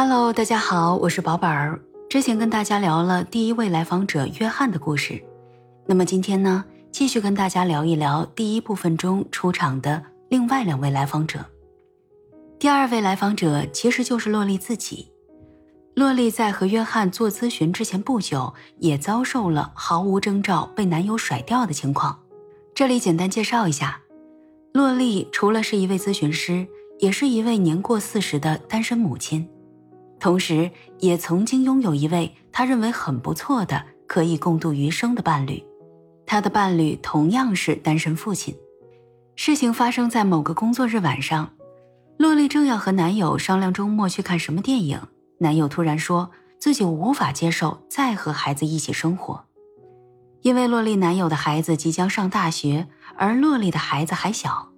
Hello，大家好，我是宝宝儿。之前跟大家聊了第一位来访者约翰的故事，那么今天呢，继续跟大家聊一聊第一部分中出场的另外两位来访者。第二位来访者其实就是洛丽自己。洛丽在和约翰做咨询之前不久，也遭受了毫无征兆被男友甩掉的情况。这里简单介绍一下，洛丽除了是一位咨询师，也是一位年过四十的单身母亲。同时，也曾经拥有一位他认为很不错的、可以共度余生的伴侣。他的伴侣同样是单身父亲。事情发生在某个工作日晚上，洛丽正要和男友商量周末去看什么电影，男友突然说自己无法接受再和孩子一起生活，因为洛丽男友的孩子即将上大学，而洛丽的孩子还小，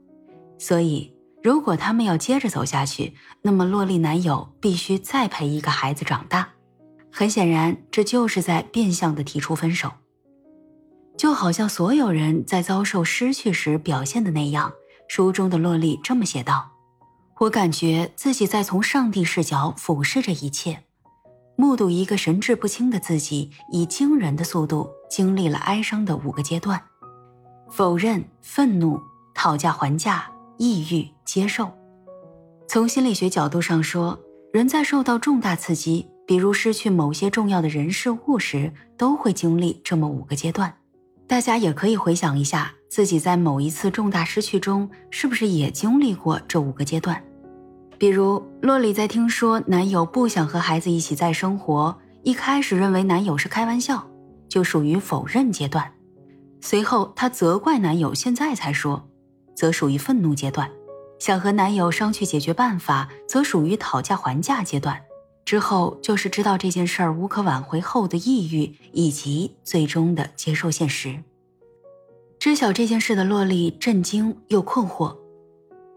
所以。如果他们要接着走下去，那么洛丽男友必须再陪一个孩子长大。很显然，这就是在变相的提出分手。就好像所有人在遭受失去时表现的那样，书中的洛丽这么写道：“我感觉自己在从上帝视角俯视着一切，目睹一个神志不清的自己以惊人的速度经历了哀伤的五个阶段：否认、愤怒、讨价还价。”抑郁、接受。从心理学角度上说，人在受到重大刺激，比如失去某些重要的人事物时，都会经历这么五个阶段。大家也可以回想一下，自己在某一次重大失去中，是不是也经历过这五个阶段？比如，洛里在听说男友不想和孩子一起再生活，一开始认为男友是开玩笑，就属于否认阶段。随后，她责怪男友，现在才说。则属于愤怒阶段，想和男友商去解决办法，则属于讨价还价阶段。之后就是知道这件事儿无可挽回后的抑郁，以及最终的接受现实。知晓这件事的洛丽震惊又困惑，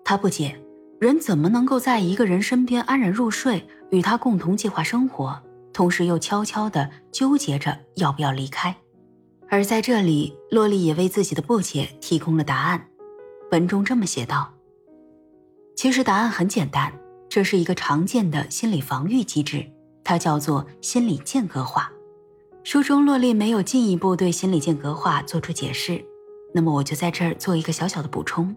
她不解，人怎么能够在一个人身边安然入睡，与他共同计划生活，同时又悄悄地纠结着要不要离开？而在这里，洛丽也为自己的不解提供了答案。文中这么写道：“其实答案很简单，这是一个常见的心理防御机制，它叫做心理间隔化。书中洛丽没有进一步对心理间隔化做出解释，那么我就在这儿做一个小小的补充。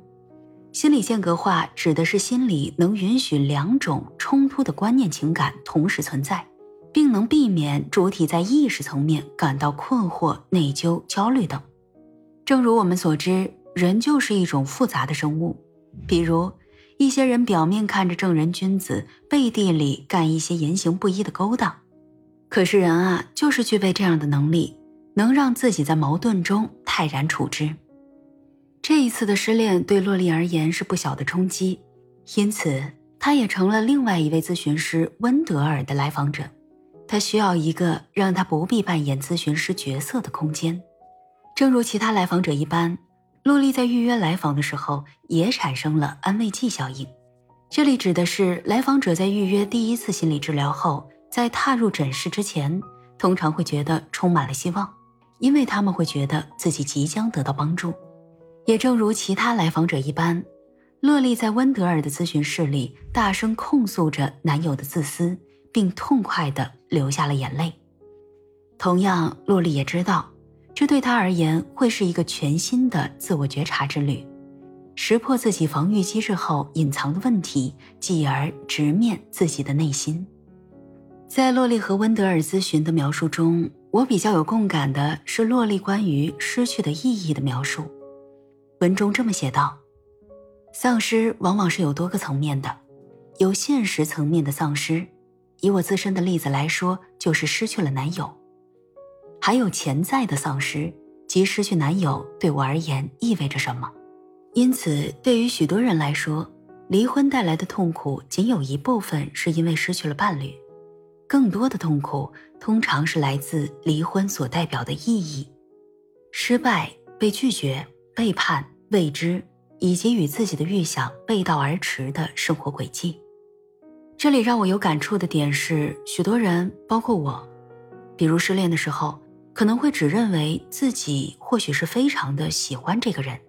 心理间隔化指的是心理能允许两种冲突的观念情感同时存在，并能避免主体在意识层面感到困惑、内疚、焦虑等。正如我们所知。”人就是一种复杂的生物，比如一些人表面看着正人君子，背地里干一些言行不一的勾当。可是人啊，就是具备这样的能力，能让自己在矛盾中泰然处之。这一次的失恋对洛丽而言是不小的冲击，因此她也成了另外一位咨询师温德尔的来访者。他需要一个让他不必扮演咨询师角色的空间，正如其他来访者一般。洛丽在预约来访的时候也产生了安慰剂效应，这里指的是来访者在预约第一次心理治疗后，在踏入诊室之前，通常会觉得充满了希望，因为他们会觉得自己即将得到帮助。也正如其他来访者一般，洛丽在温德尔的咨询室里大声控诉着男友的自私，并痛快地流下了眼泪。同样，洛丽也知道。这对他而言会是一个全新的自我觉察之旅，识破自己防御机制后隐藏的问题，继而直面自己的内心。在洛丽和温德尔咨询的描述中，我比较有共感的是洛丽关于失去的意义的描述。文中这么写道：“丧失往往是有多个层面的，有现实层面的丧失，以我自身的例子来说，就是失去了男友。”还有潜在的丧失，及失去男友对我而言意味着什么？因此，对于许多人来说，离婚带来的痛苦仅有一部分是因为失去了伴侣，更多的痛苦通常是来自离婚所代表的意义、失败、被拒绝、背叛、未知，以及与自己的预想背道而驰的生活轨迹。这里让我有感触的点是，许多人，包括我，比如失恋的时候。可能会只认为自己或许是非常的喜欢这个人，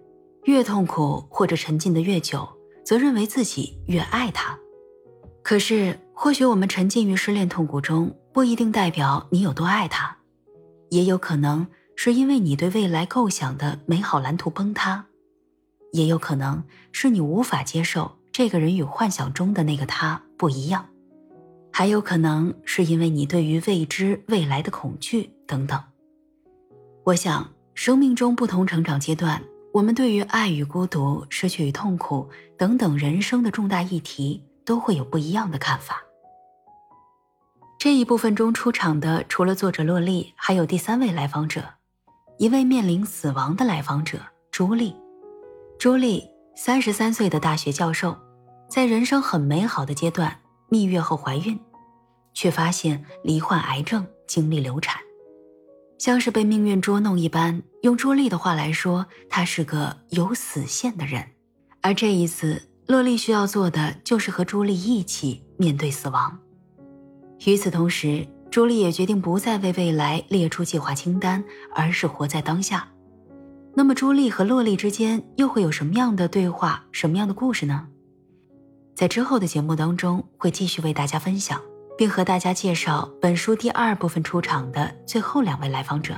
越痛苦或者沉浸的越久，则认为自己越爱他。可是或许我们沉浸于失恋痛苦中，不一定代表你有多爱他，也有可能是因为你对未来构想的美好蓝图崩塌，也有可能是你无法接受这个人与幻想中的那个他不一样，还有可能是因为你对于未知未来的恐惧等等。我想，生命中不同成长阶段。我们对于爱与孤独、失去与痛苦等等人生的重大议题，都会有不一样的看法。这一部分中出场的，除了作者洛丽，还有第三位来访者，一位面临死亡的来访者朱莉。朱莉三十三岁的大学教授，在人生很美好的阶段蜜月后怀孕，却发现罹患癌症，经历流产。像是被命运捉弄一般，用朱莉的话来说，他是个有死线的人。而这一次，洛丽需要做的就是和朱莉一起面对死亡。与此同时，朱莉也决定不再为未来列出计划清单，而是活在当下。那么，朱莉和洛丽之间又会有什么样的对话，什么样的故事呢？在之后的节目当中，会继续为大家分享。并和大家介绍本书第二部分出场的最后两位来访者。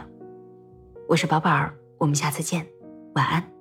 我是宝宝儿，我们下次见，晚安。